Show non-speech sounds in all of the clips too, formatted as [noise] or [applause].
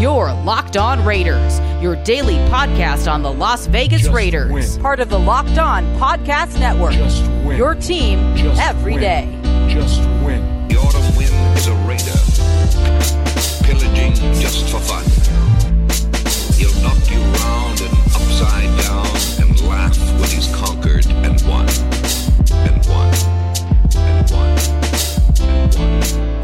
Your Locked On Raiders, your daily podcast on the Las Vegas Just Raiders, win. part of the Locked On Podcast Network. Just win. Your team Just every win. day. Just win. The autumn wind is a raider, pillaging just for fun. He'll knock you round and upside down and laugh when he's conquered and won. And won. And won. And won. And won.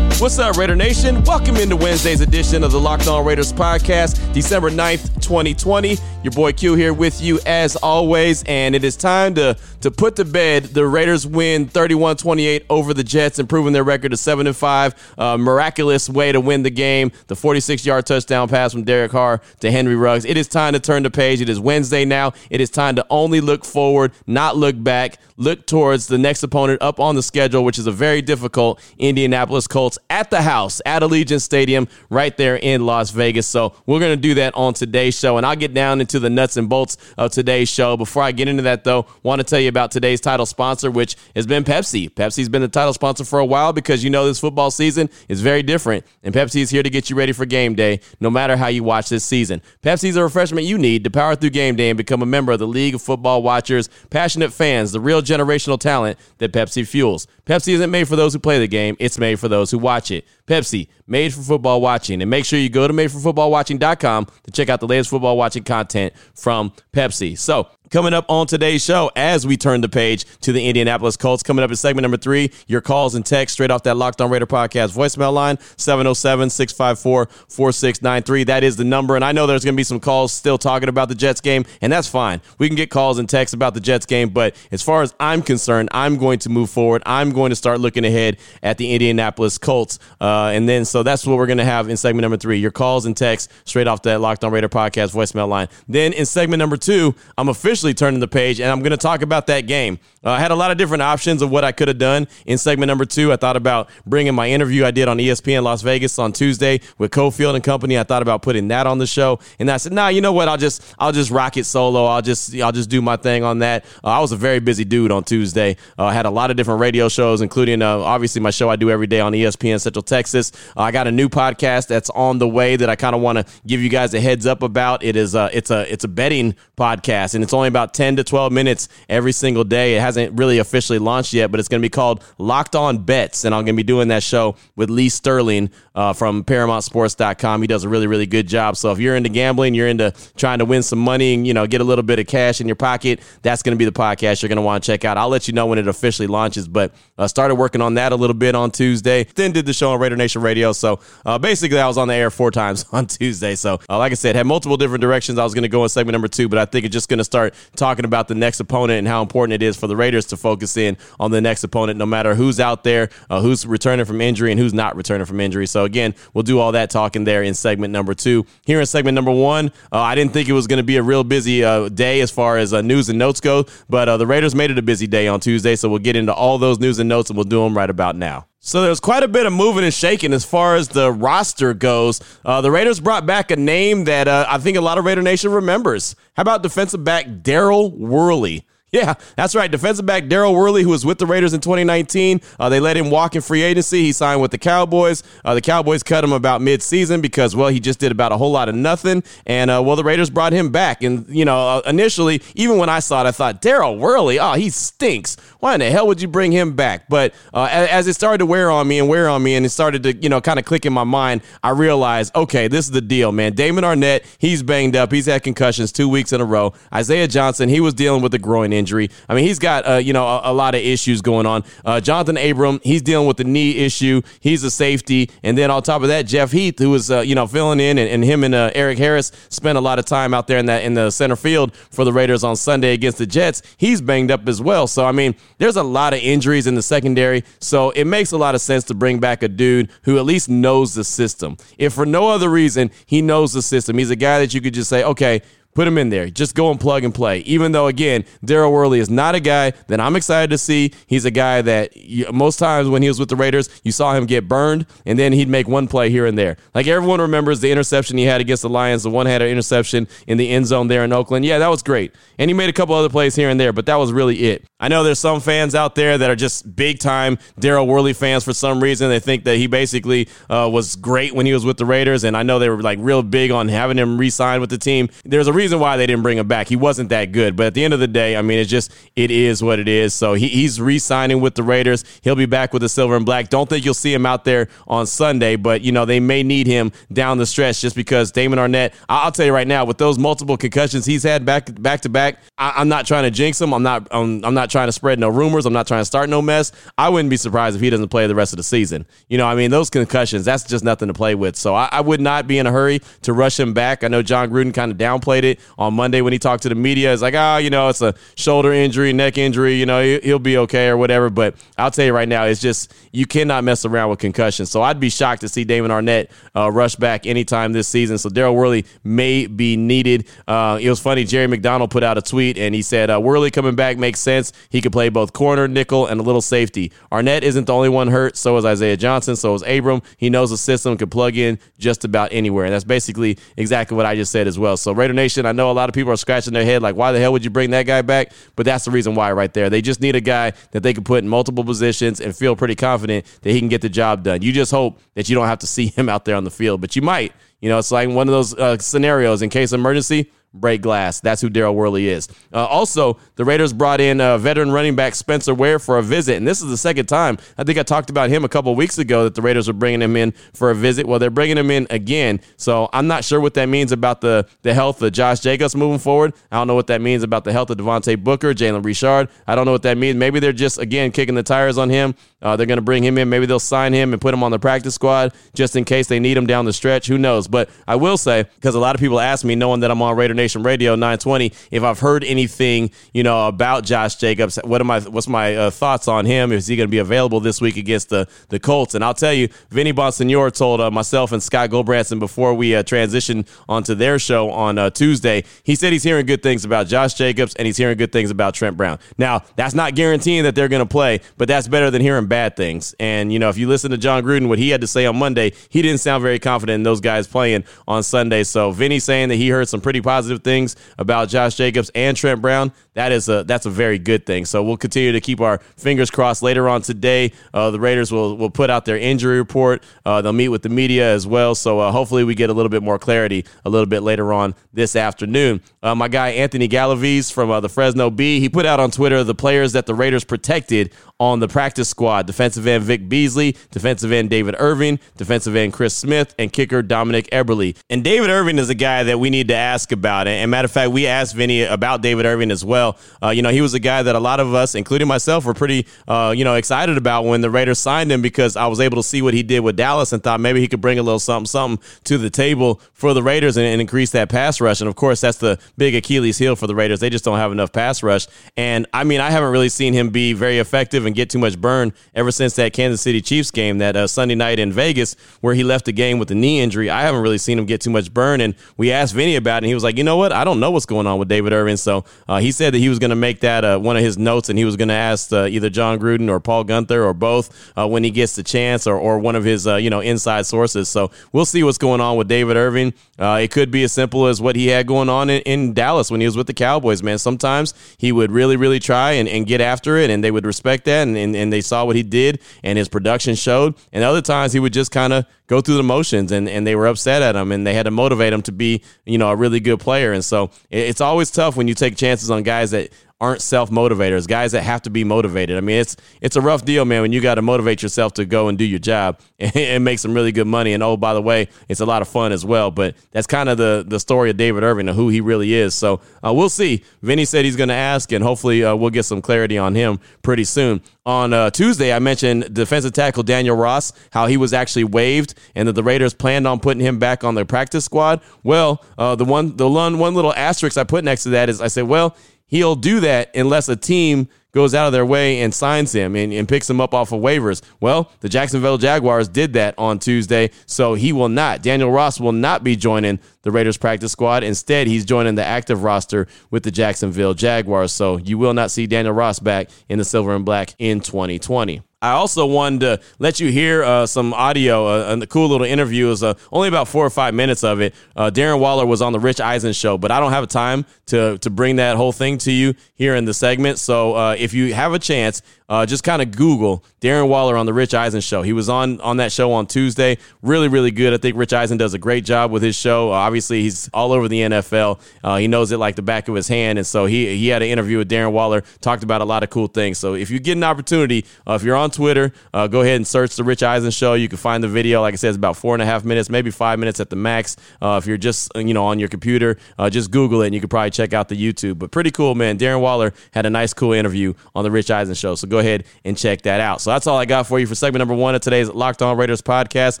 What's up, Raider Nation? Welcome into Wednesday's edition of the Locked On Raiders podcast, December 9th, 2020. Your boy Q here with you as always, and it is time to, to put to bed the Raiders win 31 28 over the Jets, improving their record to 7 and 5. Uh, miraculous way to win the game. The 46 yard touchdown pass from Derek Carr to Henry Ruggs. It is time to turn the page. It is Wednesday now. It is time to only look forward, not look back. Look towards the next opponent up on the schedule, which is a very difficult Indianapolis Colts at the house at Allegiant Stadium right there in Las Vegas. So we're going to do that on today's show, and I'll get down into the nuts and bolts of today's show. Before I get into that, though, want to tell you about today's title sponsor, which has been Pepsi. Pepsi's been the title sponsor for a while because you know this football season is very different, and Pepsi is here to get you ready for game day, no matter how you watch this season. Pepsi's a refreshment you need to power through game day and become a member of the League of Football Watchers, passionate fans, the real generational talent that Pepsi fuels. Pepsi isn't made for those who play the game, it's made for those who watch it. Pepsi, made for football watching. And make sure you go to madeforfootballwatching.com to check out the latest football watching content from Pepsi. So, Coming up on today's show, as we turn the page to the Indianapolis Colts, coming up in segment number three, your calls and texts straight off that Locked On Raider podcast voicemail line, 707 654 4693. That is the number. And I know there's going to be some calls still talking about the Jets game, and that's fine. We can get calls and texts about the Jets game, but as far as I'm concerned, I'm going to move forward. I'm going to start looking ahead at the Indianapolis Colts. Uh, and then, so that's what we're going to have in segment number three, your calls and texts straight off that Locked On Raider podcast voicemail line. Then in segment number two, I'm officially turning the page and I'm going to talk about that game. Uh, I had a lot of different options of what I could have done in segment number two. I thought about bringing my interview I did on ESPN Las Vegas on Tuesday with Cofield and company. I thought about putting that on the show, and I said, "Nah, you know what? I'll just I'll just rock it solo. I'll just I'll just do my thing on that." Uh, I was a very busy dude on Tuesday. Uh, I had a lot of different radio shows, including uh, obviously my show I do every day on ESPN Central Texas. Uh, I got a new podcast that's on the way that I kind of want to give you guys a heads up about. It is uh, it's a it's a betting podcast, and it's only about ten to twelve minutes every single day. It hasn't really officially launched yet, but it's going to be called Locked On Bets, and I'm going to be doing that show with Lee Sterling uh, from ParamountSports.com. He does a really really good job. So if you're into gambling, you're into trying to win some money, and you know get a little bit of cash in your pocket, that's going to be the podcast you're going to want to check out. I'll let you know when it officially launches, but I uh, started working on that a little bit on Tuesday. Then did the show on Raider Nation Radio. So uh, basically, I was on the air four [laughs] times on Tuesday. So uh, like I said, had multiple different directions I was going to go in segment number two, but I think it's just going to start talking about the next opponent and how important it is for the Raiders to focus in on the next opponent, no matter who's out there, uh, who's returning from injury, and who's not returning from injury. So again, we'll do all that talking there in segment number two. Here in segment number one, uh, I didn't think it was going to be a real busy uh, day as far as uh, news and notes go, but uh, the Raiders made it a busy day on Tuesday. So we'll get into all those news and notes, and we'll do them right about now. So there's quite a bit of moving and shaking as far as the roster goes. Uh, the Raiders brought back a name that uh, I think a lot of Raider Nation remembers. How about defensive back Daryl Worley? [laughs] Yeah, that's right. Defensive back Daryl Worley, who was with the Raiders in 2019, uh, they let him walk in free agency. He signed with the Cowboys. Uh, the Cowboys cut him about mid-season because, well, he just did about a whole lot of nothing. And, uh, well, the Raiders brought him back. And, you know, uh, initially, even when I saw it, I thought, Daryl Worley, oh, he stinks. Why in the hell would you bring him back? But uh, as, it started to wear on me and wear on me and it started to, you know, kind of click in my mind, I realized, okay, this is the deal, man. Damon Arnette, he's banged up. He's had concussions two weeks in a row. Isaiah Johnson, he was dealing with a groin injury. I mean, he's got uh, you know a, a, lot of issues going on. Uh, Jonathan Abram, he's dealing with the knee issue. He's a safety, and then on top of that, Jeff Heath, who was uh, you know filling in, and, and him and uh, Erik Harris spent a lot of time out there in that in the center field for the Raiders on Sunday against the Jets. He's banged up as well. So I mean, there's a lot of injuries in the secondary. So it makes a lot of sense to bring back a dude who at least knows the system. If for no other reason, he knows the system. He's a guy that you could just say, okay, put him in there. Just go and plug and play. Even though, again, Daryl Worley is not a guy that I'm excited to see. He's a guy that you, most times when he was with the Raiders, you saw him get burned, and then he'd make one play here and there. Like everyone remembers the interception he had against the Lions, the one had an interception in the end zone there in Oakland. Yeah, that was great. And he made a couple other plays here and there, but that was really it. I know there's some fans out there that are just big time Daryl Worley fans for some reason. They think that he basically uh, was great when he was with the Raiders, and I know they were like real big on having him re sign with the team. There's a reason why they didn't bring him back. He wasn't that good. But at the end of the day, I mean, it's just, it is what it is. So he, he's re signing with the Raiders. He'll be back with the silver and black. Don't think you'll see him out there on Sunday, but, you know, they may need him down the stretch just because Damon Arnette, I'll tell you right now, with those multiple concussions he's had back back to back, I, am not trying to jinx him. I'm not, I'm, I'm not trying to spread no rumors. I'm not trying to start no mess. I wouldn't be surprised if he doesn't play the rest of the season. You know, I mean, those concussions, that's just nothing to play with. So I, I would not be in a hurry to rush him back. I know Jon Gruden kind of downplayed it on Monday when he talked to the media. It's like, oh, you know, it's a shoulder injury, neck injury. You know, he'll be okay or whatever. But I'll tell you right now, it's just you cannot mess around with concussions. So I'd be shocked to see Damon Arnette uh, rush back anytime this season. So Daryl Worley may be needed. Uh, it was funny. Jerry McDonald put out a tweet and he said, uh, Worley coming back makes sense. He could play both corner, nickel, and a little safety. Arnette isn't the only one hurt. So is Isaiah Johnson. So is Abram. He knows the system, can plug in just about anywhere. And that's basically exactly what I just said as well. So Raider Nation, I know a lot of people are scratching their head like, why the hell would you bring that guy back? But that's the reason why right there. They just need a guy that they can put in multiple positions and feel pretty confident that he can get the job done. You just hope that you don't have to [laughs] see him out there on the field, but you might. You know, it's like one of those uh, scenarios in case of emergency break glass. That's who Daryl Worley is. Uh, also, the Raiders brought in uh, veteran running back Spencer Ware for a visit, and this is the second time. I think I talked about him a couple weeks ago that the Raiders were bringing him in for a visit. Well, they're bringing him in again, so I'm not sure what that means about the the health of Josh Jacobs moving forward. I don't know what that means about the health of Devontae Booker, Jalen Richard. I don't know what that means. Maybe they're just again kicking the tires on him. Uh, they're going to bring him in. Maybe they'll sign him and put him on the practice squad just in case they need him down the stretch. Who knows? But I will say because a lot of people ask me, knowing that I'm on Raider Nation Radio 920, if I've heard anything, you know, about Josh Jacobs. What am I? What's my uh, thoughts on him? Is he going to be available this week against the the Colts? And I'll tell you, Vinny Bonsignore told uh, myself and Scott Gulbransen before we uh, transitioned onto their show on uh, Tuesday. He said he's hearing good things about Josh Jacobs and he's hearing good things about Trent Brown. Now that's not guaranteeing that they're going to play, but that's better than hearing bad things. And, you know, if you listen to Jon Gruden, what he had to say on Monday, he didn't sound very confident in those guys playing on Sunday. So Vinny saying that he heard some pretty positive things about Josh Jacobs and Trent Brown, that is a that's a very good thing. So we'll continue to keep our fingers crossed later on today. Uh, the Raiders will, will put out their injury report. Uh, they'll meet with the media as well. So uh, hopefully we get a little bit more clarity a little bit later on this afternoon. Uh, my guy Anthony Galaviz from uh, the Fresno Bee, he put out on Twitter the players that the Raiders protected on the practice squad defensive end Vic Beasley, defensive end David Irving, defensive end Chris Smith, and kicker Dominic Eberle. And David Irving is a guy that we need to ask about. And matter of fact, we asked Vinny about David Irving as well. Uh, you know, he was a guy that a lot of us, including myself, were pretty, uh, you know, excited about when the Raiders signed him because I was able to see what he did with Dallas and thought maybe he could bring a little something, something to the table for the Raiders and, and increase that pass rush. And of course, that's the big Achilles heel for the Raiders. They just don't have enough pass rush. And I mean, I haven't really seen him be very effective and get too much burn ever since that Kansas City Chiefs game, that uh, Sunday night in Vegas, where he left the game with a knee injury. I haven't really seen him get too much burn. And we asked Vinny about it, and he was like, you know what? I don't know what's going on with David Irving. So uh, he said that he was going to make that uh, one of his notes, and he was going to ask uh, either Jon Gruden or Paul Guenther or both uh, when he gets the chance, or, or one of his uh, you know inside sources. So we'll see what's going on with David Irving. it could be as simple as what he had going on in, in Dallas when he was with the Cowboys. Man, sometimes he would really, really try and, and get after it, and they would respect that, and, and, and they saw what he did, and his production showed. And other times he would just kind of go through the motions, and, and they were upset at him, and they had to motivate him to be, you know, a really good player. And so it's always tough when you take chances on guys that aren't self motivators, guys that have to be motivated. I mean, it's it's a rough deal, man, when you got to motivate yourself to go and do your job [laughs] and, and, make some really good money. And oh, by the way, it's a lot of fun as well. But that's kind of the the story of David Irving and who he really is. So uh, we'll see. Vinny said he's going to ask, and hopefully uh, we'll get some clarity on him pretty soon. On uh, Tuesday, I mentioned defensive tackle Daniel Ross, how he was actually waived, and that the Raiders planned on putting him back on their practice squad. Well, uh, the one the one one little asterisk I put next to that is I said, well, he'll do that unless a team goes out of their way and signs him and, and, picks him up off of waivers. Well, the Jacksonville Jaguars did that on Tuesday, so he will not. Daniel Ross will not be joining the Raiders practice squad. Instead, he's joining the active roster with the Jacksonville Jaguars. So you will not see Daniel Ross back in the silver and black in 2020. I also wanted to let you hear uh, some audio, uh, a cool little interview. Was uh, only about four or five minutes of it. Uh, Darren Waller was on the Rich Eisen show, but I don't have a time to to bring that whole thing to you here in the segment. So uh, if you have a chance, uh, just kind of Google Darren Waller on the Rich Eisen show. He was on on that show on Tuesday. Really, really good. I think Rich Eisen does a great job with his show. Obviously, he's all over the NFL. He knows it like the back of his hand, and so he he had an interview with Darren Waller, talked about a lot of cool things. So if you get an opportunity, if you're on Twitter, uh, go ahead and search the Rich Eisen show. You can find the video. Like I said, it's about four and a half minutes, maybe five minutes at the max. Uh, if you're just you know on your computer, just Google it, and you can probably check out the YouTube. But pretty cool, man. Darren Waller had a nice, cool interview on the Rich Eisen show. So go ahead and check that out. So that's all I got for you for segment number one of today's Locked On Raiders podcast.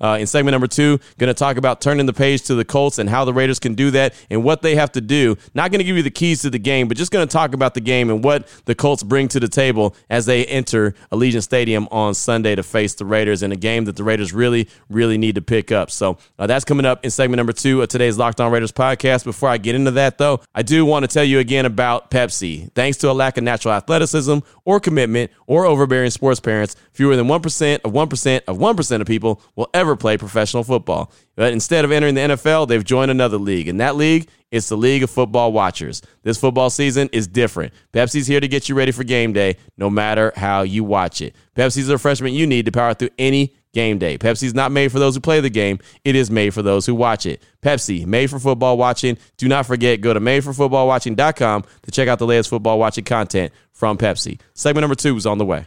Uh, in segment number two, going to talk about turning the page to the Colts and how the Raiders can do that and what they have to do. Not going to give you the keys to the game, but just going to talk about the game and what the Colts bring to the table as they enter Allegiant Stadium on Sunday to face the Raiders in a game that the Raiders really, really need to pick up. So uh, that's coming up in segment number two of today's Locked On Raiders podcast. Before I get into that, though, I do want to tell you again about Pepsi. Thanks to a lack of natural athleticism or commitment or overbearing sports parents, fewer than 1% of 1% of 1% of people will ever play professional football. But instead of entering the NFL, they've joined another league. And that league is the League of Football Watchers. This football season is different. Pepsi's here to get you ready for game day, no matter how you watch it. Pepsi's the refreshment you need to power through any game day. Pepsi's not made for those who play the game, it is made for those who watch it. Pepsi, made for football watching. Do not forget, go to madeforfootballwatching.com to check out the latest football watching content from Pepsi. Segment number two is on the way.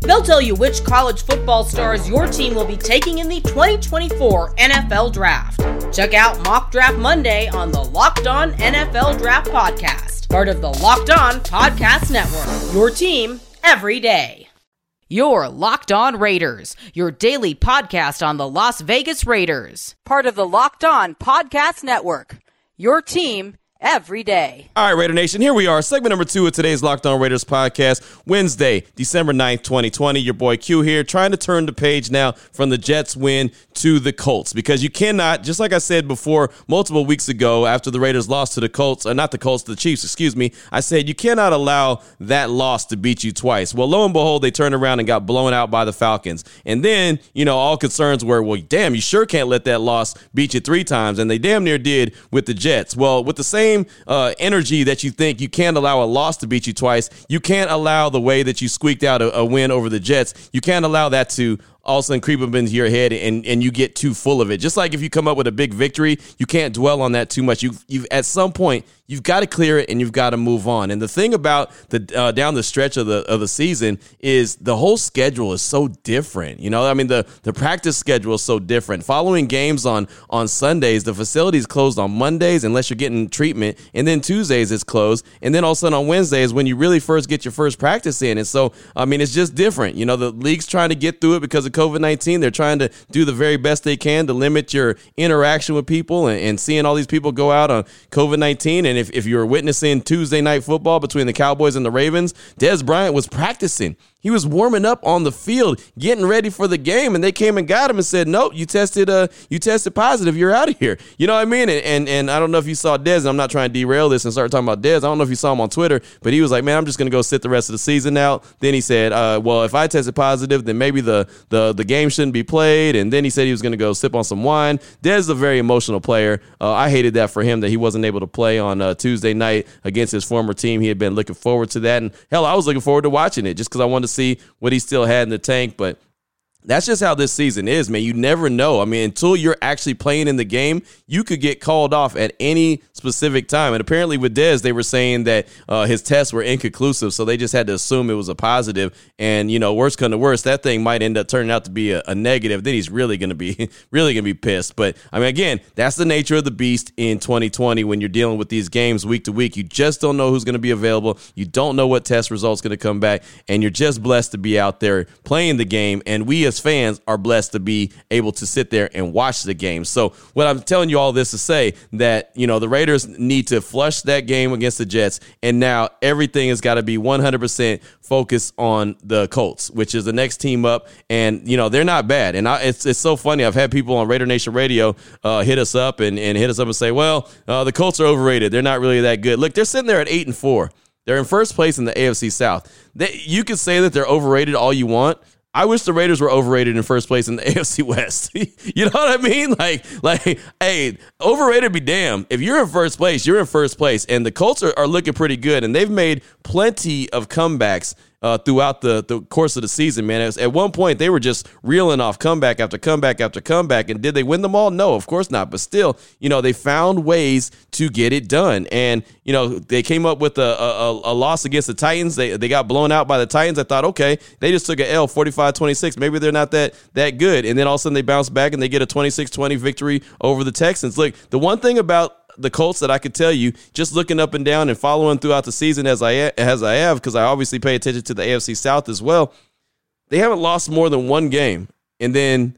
They'll tell you which college football stars your team will be taking in the 2024 NFL Draft. Check out Mock Draft Monday on the Locked On NFL Draft Podcast part of the Locked On Podcast Network. Your team every day. Your Locked On Raiders, your daily podcast on the Las Vegas Raiders, part of the Locked On Podcast Network. Your team every day. All right, Raider Nation, here we are. Segment number two of today's Locked On Raiders podcast, Wednesday, December 9th, 2020. Your boy Q here, trying to turn the page now from the Jets win to the Colts because you cannot, just like I said before multiple weeks ago after the Raiders lost to the Colts, or uh, not the Colts, the Chiefs, excuse me, I said you cannot allow that loss to beat you twice. Well, lo and behold, they turned around and got blown out by the Falcons. And then, you know, all concerns were, well, damn, you sure can't let that loss beat you three times. And they damn near did with the Jets. Well, with the same same uh, energy that you think you can't allow a loss to beat you twice, you can't allow the way that you squeaked out a, a win over the Jets, you can't allow that to all of a sudden creep up into your head and, and you get too full of it. Just like if you come up with a big victory, you can't dwell on that too much. You you at some point you've got to clear it and you've got to move on. And the thing about the uh, down the stretch of the of the season is the whole schedule is so different. You know, I mean the the practice schedule is so different. Following games on on Sundays, the facility is closed on Mondays unless you're getting treatment, and then Tuesdays it's closed, and then all of a sudden on Wednesdays when you really first get your first practice in. And so I mean it's just different. You know, the league's trying to get through it because of COVID nineteen. They're trying to do the very best they can to limit your interaction with people and, and seeing all these people go out on COVID nineteen and if, if you were witnessing Tuesday night football between the Cowboys and the Ravens, Dez Bryant was practicing. He was warming up on the field, getting ready for the game, and they came and got him and said, "Nope, you tested uh you tested positive. You're out of here." You know what I mean? And and, and I don't know if you saw Dez. And I'm not trying to derail this and start talking about Dez. I don't know if you saw him on Twitter, but he was like, "Man, I'm just gonna go sit the rest of the season out." Then he said, uh, "Well, if I tested positive, then maybe the the the game shouldn't be played, and then he said he was to go sip on some wine. Dez is a very emotional player. Uh, I hated that for him that he wasn't able to play on uh, Tuesday night against his former team. He had been looking forward to that, and hell, I was looking forward to watching it just because I wanted to see what he still had in the tank, but that's just how this season is, man. You never know. I mean, until you're actually playing in the game, you could get called off at any specific time. And apparently, with Dez, they were saying that uh, his tests were inconclusive, so they just had to assume it was a positive. And you know, worst come to worst, that thing might end up turning out to be a, a negative. Then he's really to be [laughs] really to be pissed. But I mean, again, that's the nature of the beast in 2020 when you're dealing with these games week to week. You just don't know who's to be available. You don't know what test results to come back, and you're just blessed to be out there playing the game. And we as fans are blessed to be able to sit there and watch the game. So what I'm telling you all this to say that, you know, the Raiders need to flush that game against the Jets and now everything has got to be 100% focused on the Colts, which is the next team up and you know, they're not bad. And I, it's it's so funny. I've had people on Raider Nation Radio uh, hit us up and, and hit us up and say, "Well, uh, the Colts are overrated. They're not really that good." Look, they're sitting there at 8 and 4. They're in first place in the AFC South. They, you can say that they're overrated all you want. I wish the Raiders were overrated in first place in the [laughs] AFC West. [laughs] you know what I mean? Like, like, hey, overrated be damn. If you're in first place, you're in first place. And the Colts are, are looking pretty good, and they've made plenty of comebacks uh, throughout the, the course of the season, man. Was, at one point, they were just reeling off comeback after comeback after comeback. And did they win them all? No, of course not. But still, you know, they found ways to get it done. And, you know, they came up with a, a, a loss against the Titans. They, they got blown out by the Titans. I thought, okay, they just took an L 45 26. Maybe they're not that, that good. And then all of a sudden they bounce back and they get a 26 20 victory over the Texans. Look, the one thing about the Colts that I could tell you just looking up and down and following throughout the season as I as I have because I obviously pay attention to the AFC South as well. They haven't lost more than one game, and then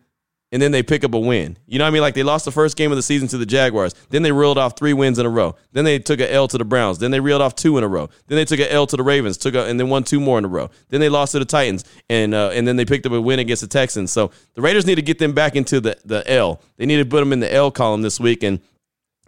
and then they pick up a win. You know what I mean? Like they lost the first game of the season to the Jaguars. Then they reeled off three wins in a row. Then they took an L to the Browns. Then they reeled off two in a row. Then they took an L to the Ravens. Took a, and then won two more in a row. Then they lost to the Titans, and uh, and then they picked up a win against the Texans. So the Raiders need to get them back into the the L. They need to put them in the L column this week and.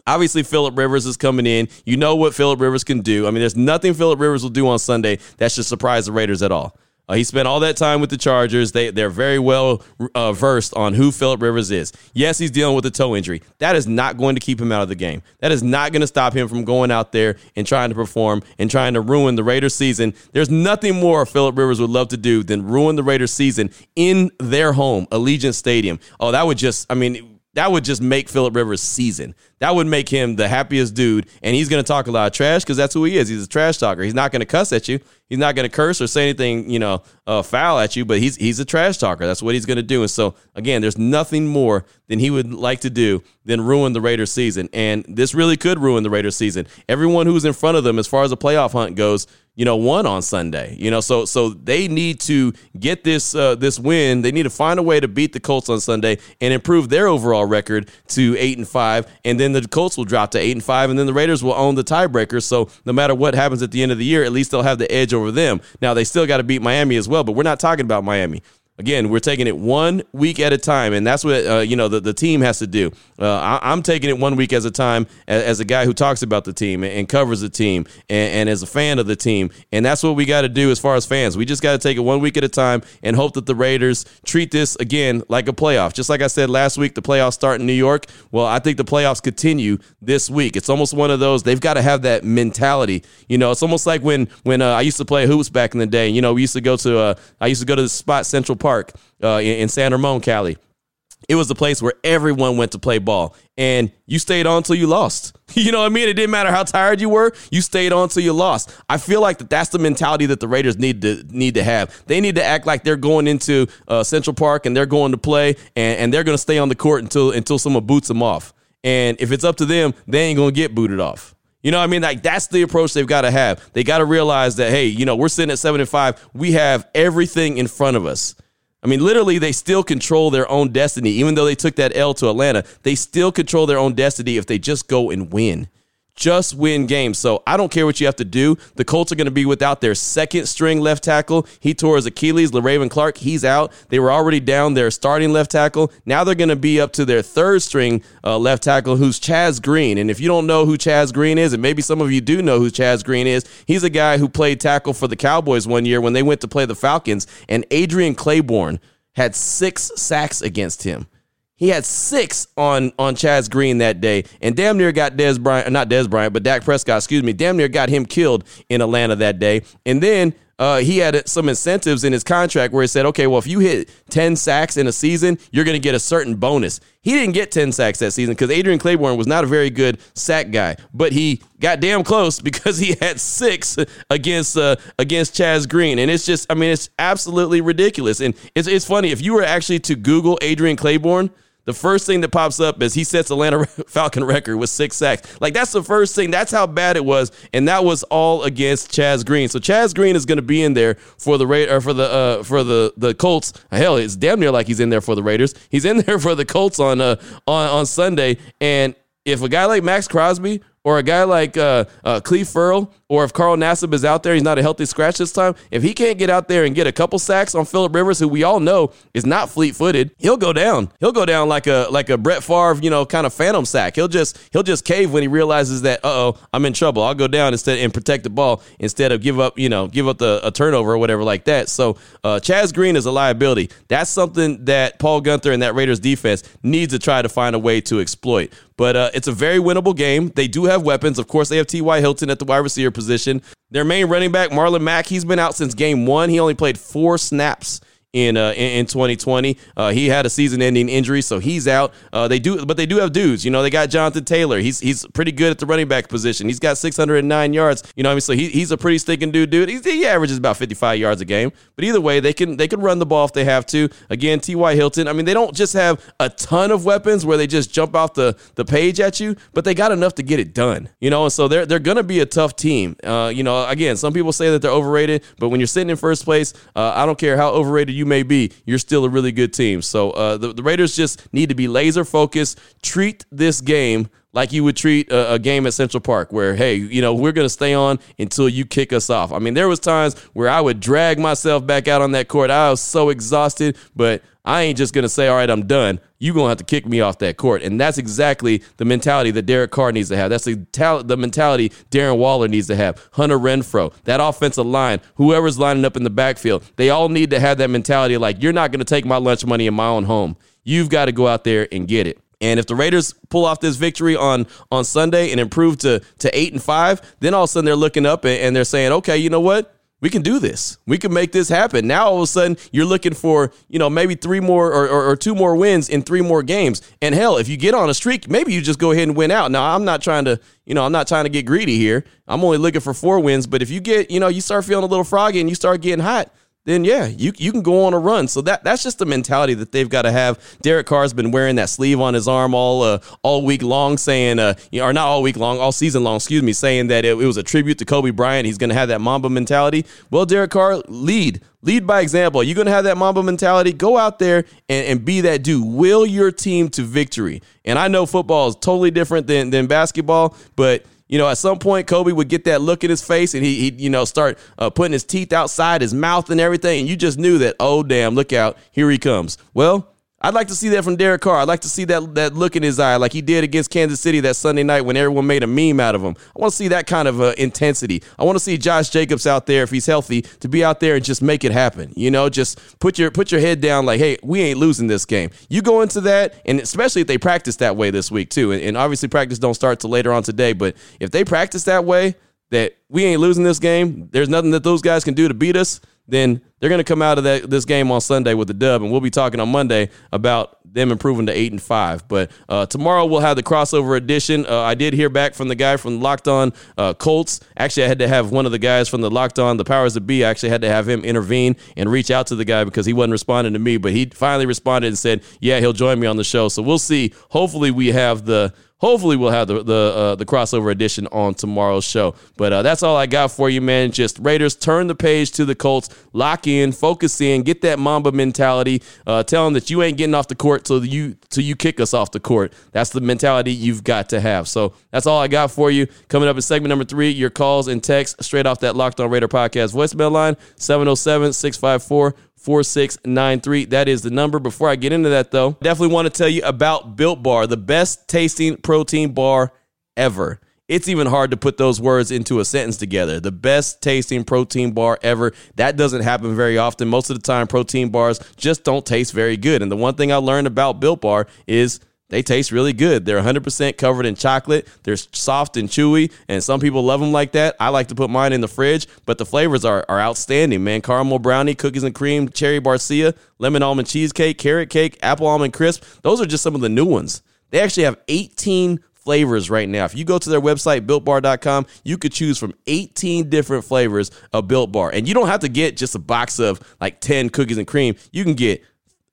Obviously, Philip Rivers is coming in. You know what Philip Rivers can do. I mean, there's nothing Philip Rivers will do on Sunday that should surprise the Raiders at all. Uh, he spent all that time with the Chargers. They they're very well uh, versed on who Philip Rivers is. Yes, he's dealing with a toe injury. That is not going to keep him out of the game. That is not going to stop him from going out there and trying to perform and trying to ruin the Raiders season. There's nothing more Philip Rivers would love to do than ruin the Raiders season in their home, Allegiant Stadium. Oh, that would just I mean that would just make Philip Rivers season. That would make him the happiest dude, and he's going to talk a lot of trash because that's who he is. He's a trash talker. He's not going to cuss at you. He's not going to curse or say anything, you know, uh, foul at you. But he's he's a trash talker. That's what he's going to do. And so again, there's nothing more than he would like to do than ruin the Raiders season. And this really could ruin the Raiders season. Everyone who's in front of them, as far as the playoff hunt goes, you know, won on Sunday. You know, so so they need to get this uh, this win. They need to find a way to beat the Colts on Sunday and improve their overall record to eight and five. And then the Colts will drop to eight and five, and then the Raiders will own the tiebreaker. So no matter what happens at the end of the year, at least they'll have the edge over them. Now they still got to beat Miami as well, but we're not talking about Miami. Again, we're taking it one week at a time, and that's what uh, you know the, the team has to do. Uh, I, am taking it one week at a time as, as, a guy who talks about the team and, and covers the team, and, and, as a fan of the team, and that's what we got to do as far as fans. We just got to take it one week at a time and hope that the Raiders treat this again like a playoff. Just like I said last week, the playoffs start in New York. Well, I think the playoffs continue this week. It's almost one of those they've got to have that mentality. You know, it's almost like when when uh, I used to play hoops back in the day. You know, we used to go to uh, I used to go to the spot Central Park uh, in, in San Ramon, Cali. It was the place where everyone went to play ball, and you stayed on until you lost. [laughs] You know what I mean? It didn't matter how tired you were; you stayed on until you lost. I feel like that that's the mentality that the Raiders need to need to have. They need to act like they're going into uh, Central Park and they're going to play, and, and they're going to stay on the court until until someone boots them off. And if it's up to them, they ain't going to get booted off. You know what I mean? Like that's the approach they've got to have. They got to realize that hey, you know, we're sitting at 7 and 5. We have everything in front of us. I mean, literally, they still control their own destiny. Even though they took that L to Atlanta, they still control their own destiny if they just go and win just win games. So I don't care what you have to do. The Colts are going to be without their second string left tackle. He tore his Achilles. Le'Raven Clark, he's out. They were already down their starting left tackle. Now they're going to be up to their third string uh, left tackle, who's Chaz Green. And if you don't know who Chaz Green is, and maybe some of you do know who Chaz Green is, he's a guy who played tackle for the Cowboys one year when they went to play the Falcons. And Adrian Clayborn had six sacks against him. He had six on on Chaz Green that day, and damn near got Dez Bryant, not Dez Bryant, but Dak Prescott, excuse me, damn near got him killed in Atlanta that day. And then uh, he had some incentives in his contract where he said, okay, well, if you hit 10 sacks in a season, you're going to get a certain bonus. He didn't get 10 sacks that season because Adrian Clayborn was not a very good sack guy, but he got damn close [laughs] because he had six against uh, against Chaz Green. And it's just, I mean, it's absolutely ridiculous. And it's, it's funny, if you were actually to Google Adrian Clayborn, the first thing that pops up is he sets Atlanta [laughs] Falcon record with six sacks. Like that's the first thing. That's how bad it was, and that was all against Chaz Green. So Chaz Green is going to be in there for the Ra- or for the uh, for the the Colts. Hell, it's damn near like he's in there for the Raiders. He's in [laughs] there for the Colts on uh, on on Sunday, and if a guy like Maxx Crosby or a guy like uh, uh, Clelin Ferrell, or if Carl Nassib is out there, he's not a healthy scratch this time. If he can't get out there and get a couple sacks on Philip Rivers, who we all know is not fleet-footed, he'll go down. He'll go down like a like a Brett Favre, you know, kind of phantom sack. He'll just he'll just cave when he realizes that, oh, I'm in trouble. I'll go down instead and protect the ball instead of give up, you know, give up the a turnover or whatever like that. So uh, Chaz Green is a liability. That's something that Paul Guenther and that Raiders defense needs to try to find a way to exploit. But uh, it's a very winnable game. They do have weapons. Of course, they have T.Y. Hilton at the wide receiver position. Their main running back, Marlon Mack, he's been out since game one. He only played four snaps in uh, in, 2020. Uh, he had a season-ending injury, so he's out. Uh, they do, but they do have dudes. You know, they got Jonathan Taylor. He's he's pretty good at the running back position. He's got 609 yards. You know, I mean, so he, he's a pretty stinking dude. Dude, he's, he averages about 55 yards a game. But either way, they can they can run the ball if they have to. Again, T.Y. Hilton. I mean, they don't just have a ton of weapons where they just jump off the the page at you, but they got enough to get it done. You know, and so they're they're gonna be a tough team. Uh, you know, again, some people say that they're overrated, but when you're sitting in first place, uh, I don't care how overrated you may be, you're still a really good team. So uh, the, the Raiders just need to be laser focused. Treat this game like you would treat a, a, game at Central Park, where hey, you know we're gonna stay on until you kick us off. I mean, there was times where I would drag myself back out on that court. I was so exhausted, but I ain't just gonna say, all right, I'm done. You're gonna have to kick me off that court, and that's exactly the mentality that Derek Carr needs to have. That's the the mentality Darren Waller needs to have. Hunter Renfrow, that offensive line, whoever's lining up in the backfield, they all need to have that mentality. Like you're not gonna take my lunch money in my own home. You've got to go out there and get it. And if the Raiders pull off this victory on on Sunday and improve to to eight and five, then all of a sudden they're looking up and, and they're saying, okay, you know what? We can do this. We can make this happen. Now all of a sudden you're looking for, you know, maybe three more or, or, or, two more wins in three more games. And hell, if you get on a streak, maybe you just go ahead and win out. Now I'm not trying to, you know, I'm not trying to get greedy here. I'm only looking for four wins. But if you get, you know, you start feeling a little froggy and you start getting hot, then yeah, you you can go on a run. So that that's just the mentality that they've got to have. Derek Carr's been wearing that sleeve on his arm all uh, all week long, saying, uh, you know, or not all week long, all season long, excuse me, saying that it, it was a tribute to Kobe Bryant. He's going to have that Mamba mentality. Well, Derek Carr, lead. Lead by example. You're going to have that Mamba mentality. Go out there and, and be that dude. Will your team to victory. And I know football is totally different than, than basketball, but you know, at some point, Kobe would get that look in his face and he, he'd, you know, start uh, putting his teeth outside his mouth and everything. And you just knew that, oh, damn, look out, here he comes. Well, I'd like to see that from Derek Carr. I'd like to see that that look in his eye, like he did against Kansas City that Sunday night when everyone made a meme out of him. I want to see that kind of uh, intensity. I want to see Josh Jacobs out there if he's healthy to be out there and just make it happen. You know, just put your put your head down, like, hey, we ain't losing this game. You go into that, and especially if they practice that way this week too. And, and obviously, practice don't start till later on today. But if they practice that way, that we ain't losing this game. There's nothing that those guys can do to beat us then they're going to come out of that, this game on Sunday with the dub, and we'll be talking on Monday about them improving to eight and five. But uh, tomorrow we'll have the crossover edition. Uh, I did hear back from the guy from Locked On uh, Colts. Actually, I had to have one of the guys from the Locked On, the Powers Be. I actually had to have him intervene and reach out to the guy because he wasn't responding to me. But he finally responded and said, "Yeah, he'll join me on the show." So we'll see. Hopefully, we have the hopefully we'll have the the uh, the crossover edition on tomorrow's show. But uh, that's all I got for you, man. Just Raiders turn the page to the Colts, lock in, focus in, get that Mamba mentality. Uh, tell them that you ain't getting off the court till you till you kick us off the court. That's the mentality you've got to have. So that's all I got for you. Coming up in segment number three, your calls and texts straight off that Locked On Raider podcast voicemail line 707 654 4693. That is the number. Before I get into that, though, definitely want to tell you about Built Bar, the best tasting protein bar ever. it's even hard to put those words into a sentence together. The best tasting protein bar ever. That doesn't happen very often. Most of the time, protein bars just don't taste very good. And the one thing I learned about Built Bar is they taste really good. They're 100% covered in chocolate. They're soft and chewy, and some people love them like that. I like to put mine in the fridge, but the flavors are, are outstanding, man. Caramel brownie, cookies and cream, cherry barcia, lemon almond cheesecake, carrot cake, apple almond crisp. Those are just some of the new ones. They actually have 18 flavors right now. If you go to their website, builtbar.com, you could choose from 18 different flavors of Built Bar. And you don't have to get just a box of like 10 cookies and cream. You can get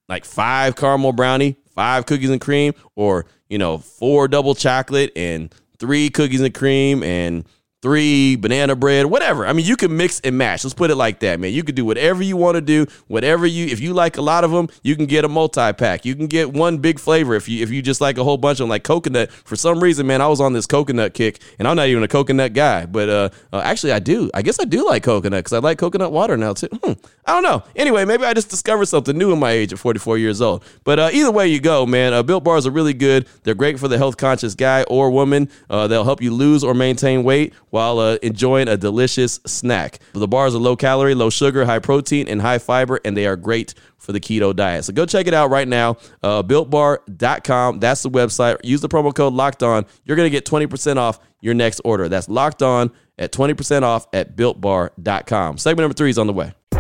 like five caramel brownie, five cookies and cream, or, you know, four double chocolate and three cookies and cream and three banana bread, whatever. I mean, you can mix and match. Let's put it like that, man. You can do whatever you want to do, whatever you. If you like a lot of them, you can get a multi pack. You can get one big flavor. If you if you just like a whole bunch of them, like coconut. For some reason, man, I was on this coconut kick, and I'm not even a coconut guy, but uh, uh actually, I do. I guess I do like coconut because I like coconut water now too. Hmm. I don't know. Anyway, maybe I just discovered something new in my age at 44 years old. But uh, either way you go, man, uh, Built Bars are really good. They're great for the health conscious guy or woman. Uh, they'll help you lose or maintain weight while uh, enjoying a delicious snack. The bars are low calorie, low sugar, high protein, and high fiber, and they are great for the keto diet. So go check it out right now. Uh, builtbar.com. That's the website. Use the promo code locked on. You're going to get 20% off your next order. That's locked on at 20% off at builtbar.com. Segment number three is on the way.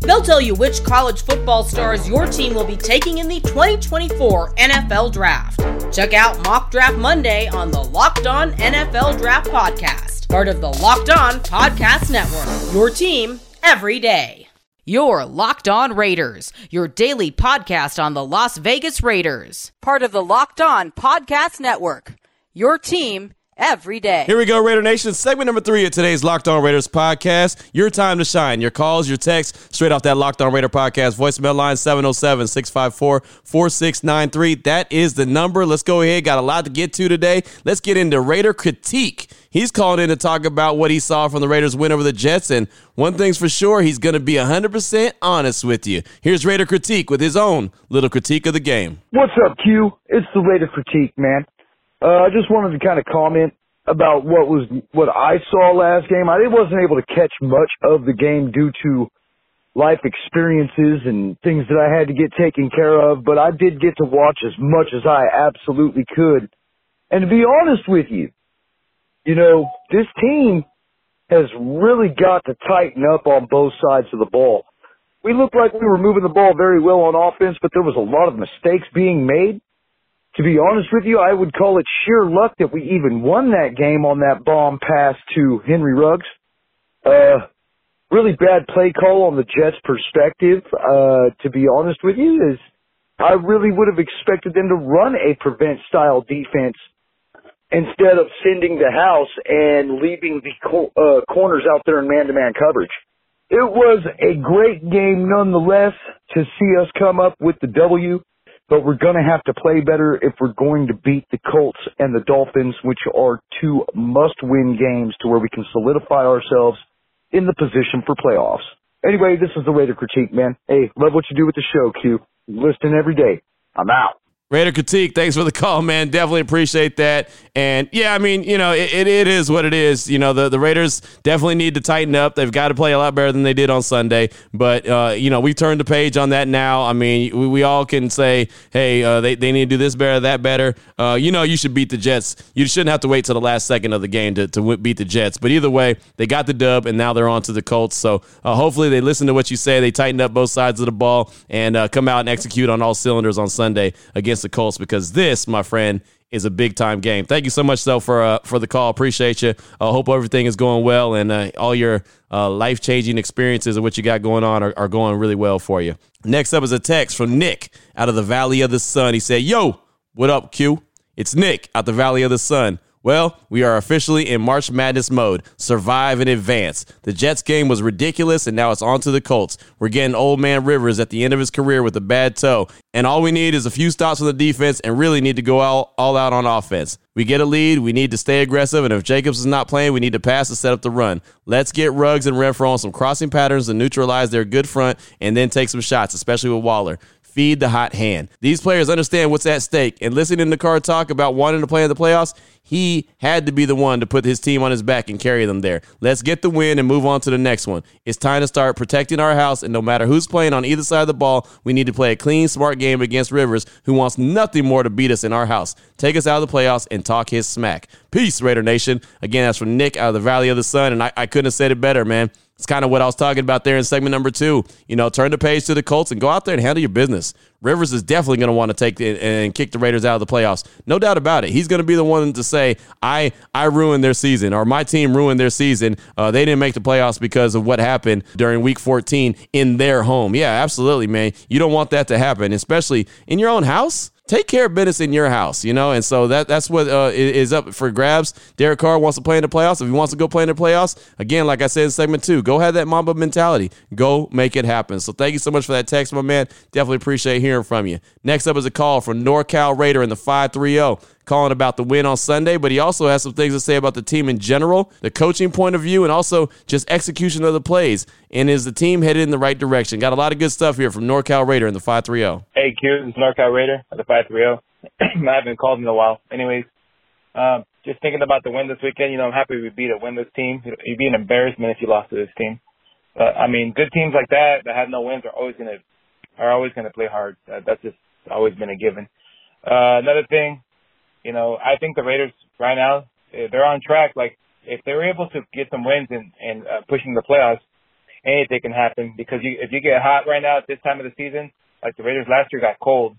They'll tell you which college football stars your team will be taking in the 2024 NFL Draft. Check out Mock Draft Monday on the Locked On NFL Draft Podcast part of the Locked On Podcast Network. Your team every day. Your Locked On Raiders, your daily podcast on the Las Vegas Raiders, part of the Locked On Podcast Network. Your team every day. Here we go, Raider Nation. Segment number three of today's Locked On Raiders podcast. Your time to shine. Your calls, your texts, straight off that Locked On Raider podcast. Voicemail line 707 654 4693. That is the number. Let's go ahead. Got a lot to get to today. Let's get into Raider critique. He's calling in to talk about what he saw from the Raiders win over the Jets. And one thing's for sure, he's going to be 100% honest with you. Here's Raider critique with his own little critique of the game. What's up, Q? It's the Raider critique, man. Uh, I just wanted to kind of comment about what was what I saw last game. I wasn't able to catch much of the game due to life experiences and things that I had to get taken care of, but I did get to watch as much as I absolutely could. And to be honest with you, you know, this team has really got to tighten up on both sides of the ball. We looked like we were moving the ball very well on offense, but there was a lot of mistakes being made to be honest with you, I would call it sheer luck that we even won that game on that bomb pass to Henry Ruggs. Uh, really bad play call on the Jets' perspective, uh, to be honest with you, is I really would have expected them to run a prevent style defense instead of sending the house and leaving the co- uh, corners out there in man to man coverage. It was a great game nonetheless to see us come up with the W but we're going to have to play better if we're going to beat the Colts and the Dolphins, which are two must-win games to where we can solidify ourselves in the position for playoffs. Anyway, this is the Raider critique, man. Hey, love what you do with the show, Q. Listen every day. I'm out. Raider critique, thanks for the call, man. Definitely appreciate that. And yeah, I mean, you know, it, it, it is what it is. You know, the, the Raiders definitely need to tighten up. They've got to play a lot better than they did on Sunday. But, uh, you know, we've turned the page on that now. I mean, we, we all can say, hey, uh, they, they need to do this better, that better. Uh, you know, you should beat the Jets. You shouldn't have to wait till the last second of the game to, to beat the Jets. But either way, they got the dub, and now they're on to the Colts. So uh, hopefully they listen to what you say. They tighten up both sides of the ball and uh, come out and execute on all cylinders on Sunday against the Colts because this, my friend, is a big time game. Thank you so much, though, for uh, for the call. Appreciate you. I uh, hope everything is going well and uh, all your uh, life changing experiences and what you got going on are, are, going really well for you. Next up is a text from Nick out of the Valley of the Sun. He said, "Yo, what up, Q? It's Nick out the Valley of the Sun. Well, we are officially in March Madness mode. Survive and advance. The Jets game was ridiculous, and now it's on to the Colts. We're getting old man Rivers at the end of his career with a bad toe, and all we need is a few stops on the defense and really need to go all, all out on offense. We get a lead, we need to stay aggressive, and if Jacobs is not playing, we need to pass to set up the run. Let's get Ruggs and Renfrow on some crossing patterns to neutralize their good front and then take some shots, especially with Waller feed the hot hand. These players understand what's at stake, and listening to Carr talk about wanting to play in the playoffs, he had to be the one to put his team on his back and carry them there. Let's get the win and move on to the next one. It's time to start protecting our house, and no matter who's playing on either side of the ball, we need to play a clean, smart game against Rivers, who wants nothing more to beat us in our house. Take us out of the playoffs and talk his smack. Peace, Raider Nation. Again, that's from Nick out of the Valley of the Sun, and I, I couldn't have said it better, man. It's kind of what I was talking about there in segment number two. You know, turn the page to the Colts and go out there and handle your business. Rivers is definitely going to want to take the, and kick the Raiders out of the playoffs. No doubt about it. He's going to be the one to say, "I I ruined their season," or "My team ruined their season. Uh, they didn't make the playoffs because of what happened during Week 14 in their home." Yeah, absolutely, man. You don't want that to happen, especially in your own house take care of business in your house, you know, and so that that's what uh, is up for grabs. Derek Carr wants to play in the playoffs. If he wants to go play in the playoffs, again, like I said in segment two, go have that Mamba mentality. Go make it happen. So thank you so much for that text, my man. Definitely appreciate hearing from you. Next up is a call from NorCal Raider in the five three zero calling about the win on Sunday, but he also has some things to say about the team in general, the coaching point of view, and also just execution of the plays. And is the team headed in the right direction? Got a lot of good stuff here from NorCal Raider in the 530. Hey, Q, this is NorCal Raider at the 530. [clears throat] I haven't called in a while. Anyways, um, just thinking about the win this weekend, you know, I'm happy we beat a winless team. It'd be an embarrassment if you lost to this team. But I mean, good teams like that that have no wins are always gonna are always gonna play hard. that's just always been a given. Uh, another thing, you know, I think the Raiders right now eh, they're on track. Like if they were able to get some wins and and uh, pushing the playoffs, anything can happen. Because you, if you get hot right now at this time of the season, like the Raiders last year got cold.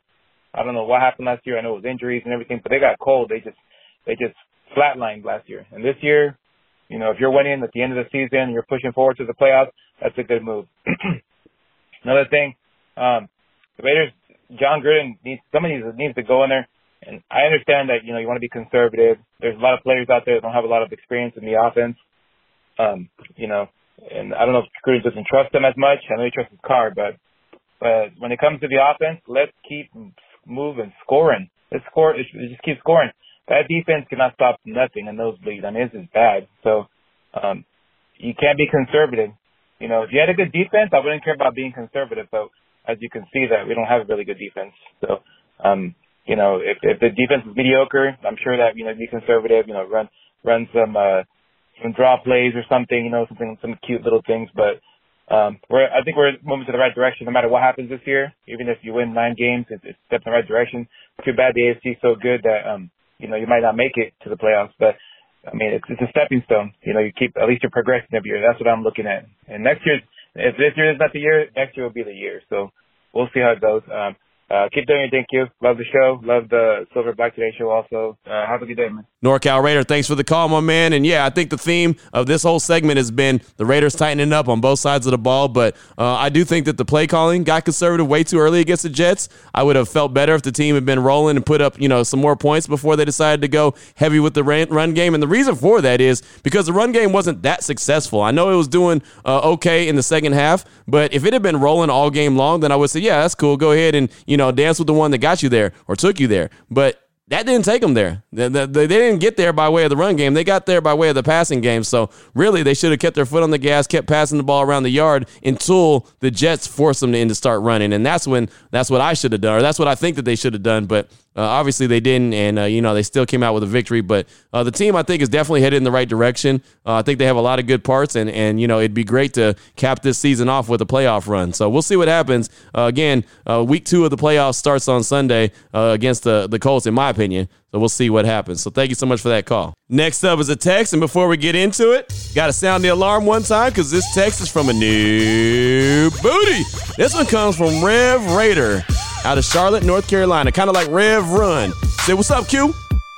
I don't know what happened last year. I know it was injuries and everything, but they got cold. They just they just flatlined last year. And this year, you know, if you're winning at the end of the season you're pushing forward to the playoffs, that's a good move. [clears throat] Another thing, um, the Raiders, Jon Gruden needs somebody needs to go in there and I understand that, you know, you want to be conservative. There's a lot of players out there that don't have a lot of experience in the offense. Um, you know, and I don't know if Gruden doesn't trust them as much. I know he trusts his Carr, but but when it comes to the offense, let's keep moving, scoring. Let's score. Let's just keep scoring. That defense cannot stop nothing in those leagues. I mean, this is bad. So um, you can't be conservative. You know, if you had a good defense, I wouldn't care about being conservative. But as you can see, that we don't have a really good defense. So um, you know, if, if the defense is mediocre, I'm sure that, you know, be conservative, you know, run, run some, uh, some draw plays or something, you know, something, some cute little things. But, um, we're, I think we're moving to the right direction no matter what happens this year. Even if you win nine games, it's, it's step in the right direction. Too bad the AFC is so good that, um, you know, you might not make it to the playoffs, but I mean, it's, it's a stepping stone. You know, you keep, at least you're progressing every year. That's what I'm looking at. And next year, if this year is not the year, next year will be the year. So we'll see how it goes. Um, uh, keep doing it. Thank you. Love the show. Love the Silver Black Today show also. Uh, have a good day, man. NorCal Raider, thanks for the call, my man. And yeah, I think the theme of this whole segment has been the Raiders tightening up on both sides of the ball. But uh, I do think that the play calling got conservative way too early against the Jets. I would have felt better if the team had been rolling and put up, you know, some more points before they decided to go heavy with the run game. And the reason for that is because the run game wasn't that successful. I know it was doing uh, okay in the second half, but if it had been rolling all game long, then I would say, yeah, that's cool. Go ahead and you know dance with the one that got you there or took you there. But that didn't take them there. They, they, they, didn't get there by way of the run game. They got there by way of the passing game. So really, they should have kept their foot on the gas, kept passing the ball around the yard until the Jets forced them in to start running. And that's when that's what I should have done, or that's what I think that they should have done. But uh, obviously, they didn't, and uh, you know they still came out with a victory. But uh, the team, I think, is definitely headed in the right direction. Uh, I think they have a lot of good parts, and and you know it'd be great to cap this season off with a playoff run. So we'll see what happens. Uh, again, uh, week two of the playoffs starts on Sunday against the the Colts, in my opinion. So we'll see what happens. So thank you so much for that call. Next up is a text, and before we get into it, got to sound the alarm one time because this text is from a new booty. This one comes from Rev Raider out of Charlotte, North Carolina, kind of like Rev Run. Say, what's up, Q?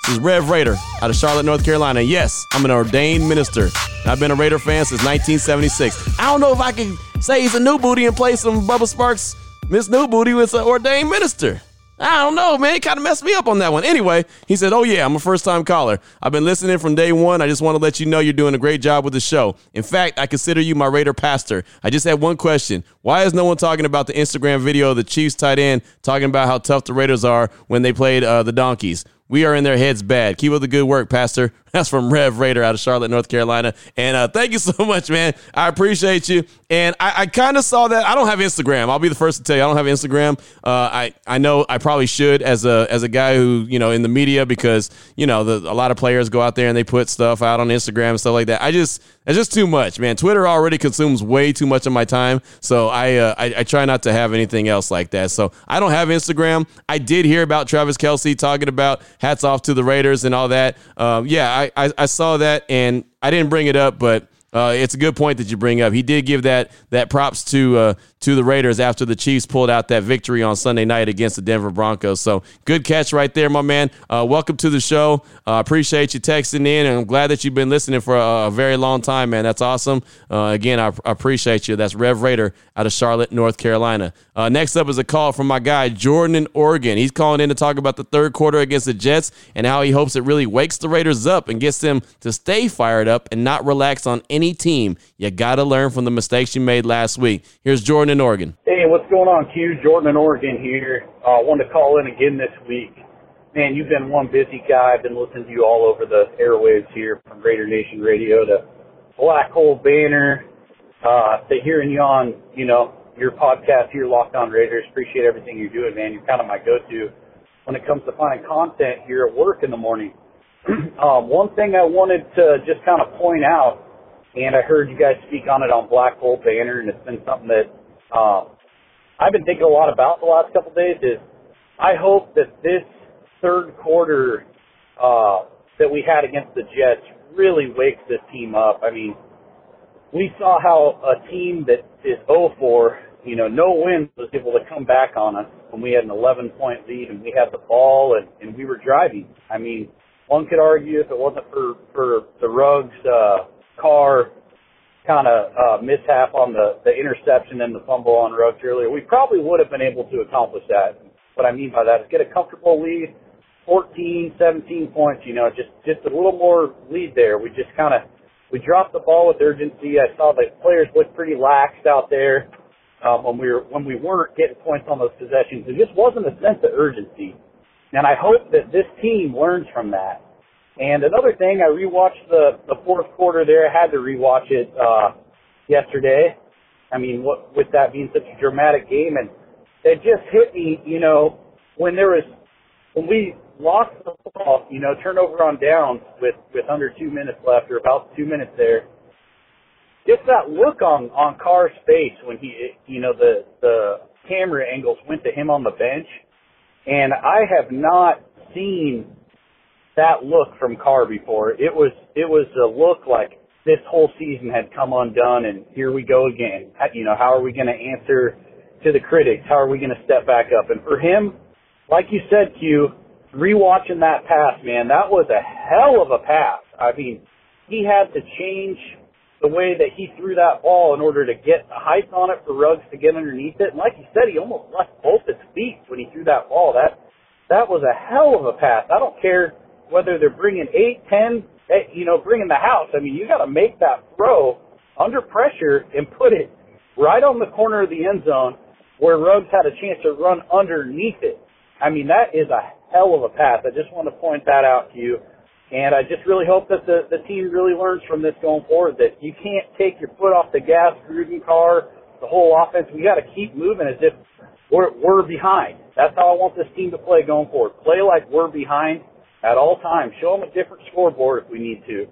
This is Rev Raider out of Charlotte, North Carolina. Yes, I'm an ordained minister. I've been a Raider fan since 1976. I don't know if I can say he's a new booty and play some Bubba Sparxxx, Miss New Booty with an ordained minister. I don't know, man. He kind of messed me up on that one. Anyway, he said, Oh, yeah, I'm a first time caller. I've been listening from day one. I just want to let you know you're doing a great job with the show. In fact, I consider you my Raider pastor. I just had one question. Why is no one talking about the Instagram video of the Chiefs tight end talking about how tough the Raiders are when they played uh, the Donkeys? We are in their heads bad. Keep up the good work, Pastor. That's from Rev Raider out of Charlotte, North Carolina. And uh, thank you so [laughs] much, man. I appreciate you. And I, I kind of saw that. I don't have Instagram. I'll be the first to tell you I don't have Instagram. Uh, I I know I probably should as a as a guy who you know in the media because you know the, a lot of players go out there and they put stuff out on Instagram and stuff like that. I just it's just too much, man. Twitter already consumes way too much of my time, so I, uh, I, I try not to have anything else like that. So I don't have Instagram. I did hear about Travis Kelce talking about hats off to the Raiders and all that. Um, yeah, I, I, I saw that and I didn't bring it up, but uh, it's a good point that you bring up. He did give that that props to uh, to the Raiders after the Chiefs pulled out that victory on Sunday night against the Denver Broncos. So good catch right there, my man. Uh, welcome to the show. Uh, appreciate you texting in, and I'm glad that you've been listening for a, a very long time, man. That's awesome. Uh, again, I, I, appreciate you. That's Rev Raider out of Charlotte, North Carolina. Uh, next up is a call from my guy Jordan in Oregon. He's calling in to talk about the third quarter against the Jets and how he hopes it really wakes the Raiders up and gets them to stay fired up and not relax on any any team, you got to learn from the mistakes you made last week. Here's Jordan in Oregon. Hey, what's going on, Q? Jordan in Oregon here. I uh, wanted to call in again this week. Man, you've been one busy guy. I've been listening to you all over the airwaves here from Raider Nation Radio to Black Hole Banner, uh, to hearing you on, you know, your podcast here, Locked On Raiders. Appreciate everything you're doing, man. You're kind of my go-to when it comes to finding content here at work in the morning. [clears throat] um, one thing I wanted to just kind of point out and I heard you guys speak on it on Black Hole Banner, and it's been something that um, I've been thinking a lot about the last couple of days. Is I hope that this third quarter uh, that we had against the Jets really wakes this team up. I mean, we saw how a team that is 0-4, you know, no wins was able to come back on us when we had an 11 point lead and we had the ball and, and we were driving. I mean, one could argue if it wasn't for, for the Ruggs, uh, Carr kind of uh, mishap on the, the interception and the fumble on Ruggs earlier, we probably would have been able to accomplish that. What I mean by that is get a comfortable lead, 14, 17 points, you know, just, just a little more lead there. We just kind of, we dropped the ball with urgency. I saw the players look pretty laxed out there. Um, when we were, when we weren't getting points on those possessions, there just wasn't a sense of urgency. And I hope that this team learns from that and another thing, I rewatched the the fourth quarter there. I had to rewatch it uh, yesterday. I mean, what, with that being such a dramatic game, and it just hit me, you know, when there was when we lost the ball, you know, turnover on downs with with under two minutes left or about two minutes there. Just that look on on Carr's face when he, you know, the the camera angles went to him on the bench, and I have not seen that look from Carr before. It was it was a look like this whole season had come undone, and here we go again. You know, how are we going to answer to the critics? How are we going to step back up? And for him, like you said, Q, rewatching that pass, man, that was a hell of a pass. I mean, he had to change the way that he threw that ball in order to get the height on it for Ruggs to get underneath it. And like you said, he almost left both his feet when he threw that ball. That that was a hell of a pass. I don't care whether they're bringing eight, ten, eh, you know, bringing the house. I mean, you got to make that throw under pressure and put it right on the corner of the end zone where Ruggs had a chance to run underneath it. I mean, that is a hell of a pass. I just want to point that out to you. And I just really hope that the, the team really learns from this going forward that you can't take your foot off the gas, Gruden Carr, the whole offense. We got to keep moving as if we're, we're behind. That's how I want this team to play going forward. Play like we're behind at all times. Show them a different scoreboard if we need to.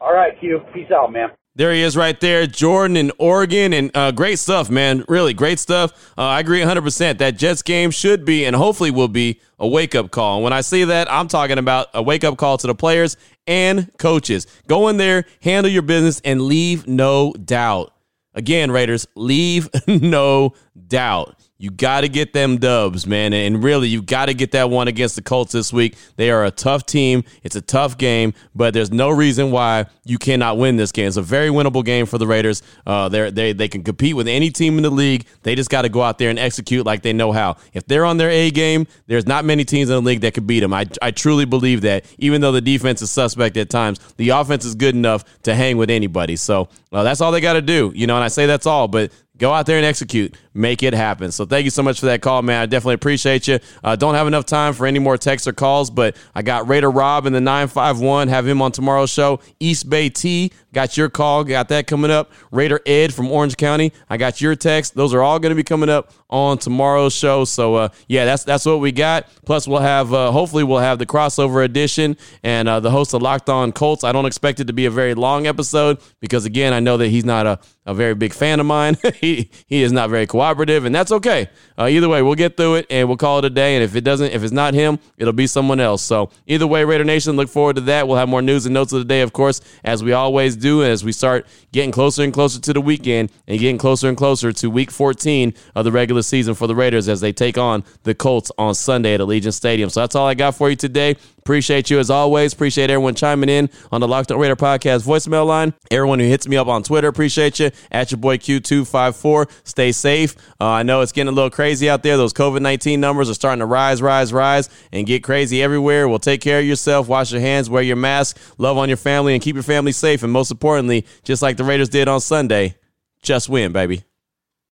All right, Q. Peace out, man. There he is right there, Jordan in Oregon. And uh, great stuff, man. Really great stuff. Uh, I agree 100%. That Jets game should be and hopefully will be a wake up call. And when I say that, I'm talking about a wake up call to the players and coaches. Go in there, handle your business, and leave no doubt. Again, Raiders, leave [laughs] no doubt. You got to get them dubs, man. And really, you got to get that one against the Colts this week. They are a tough team. It's a tough game, but there's no reason why you cannot win this game. It's a very winnable game for the Raiders. Uh, they they they can compete with any team in the league. They just got to go out there and execute like they know how. If they're on their A game, there's not many teams in the league that could beat them. I, I truly believe that. Even though the defense is suspect at times, the offense is good enough to hang with anybody. So uh, that's all they got to do. You know, and I say that's all, but go out there and execute, make it happen. So thank you so much for that call, man. I definitely appreciate you. Uh, don't have enough time for any more texts or calls, but I got Raider Rob in the 951. Have him on tomorrow's show. East Bay T, got your call. Got that coming up. Raider Ed from Orange County, I got your text. Those are all going to be coming up on tomorrow's show. So uh, yeah, that's that's what we got. Plus, we'll have uh, hopefully we'll have the crossover edition and uh, the host of Locked On Colts. I don't expect it to be a very long episode because again, I know that he's not a, a very big fan of mine. [laughs] he he is not very cooperative, and that's okay. Uh, either way, we'll get through it and we'll call it a day. And if it doesn't, if it's not him, it'll be someone else. So either way, Raider Nation, look forward to that. We'll have more news and notes of the day, of course, as we always do, as we start getting closer and closer to the weekend and getting closer and closer to Week 14 of the regular season for the Raiders as they take on the Colts on Sunday at Allegiant Stadium. So that's all I got for you today. Appreciate you as always. Appreciate everyone chiming in on the Locked On Raider podcast voicemail line. Everyone who hits me up on Twitter, appreciate you. At your boy Q254. Stay safe. Uh, I know it's getting a little crazy out there. Those COVID 19 numbers are starting to rise, rise, rise, and get crazy everywhere. Well, take care of yourself. Wash your hands, wear your mask, love on your family, and keep your family safe. And most importantly, just like the Raiders did on Sunday, just win, baby.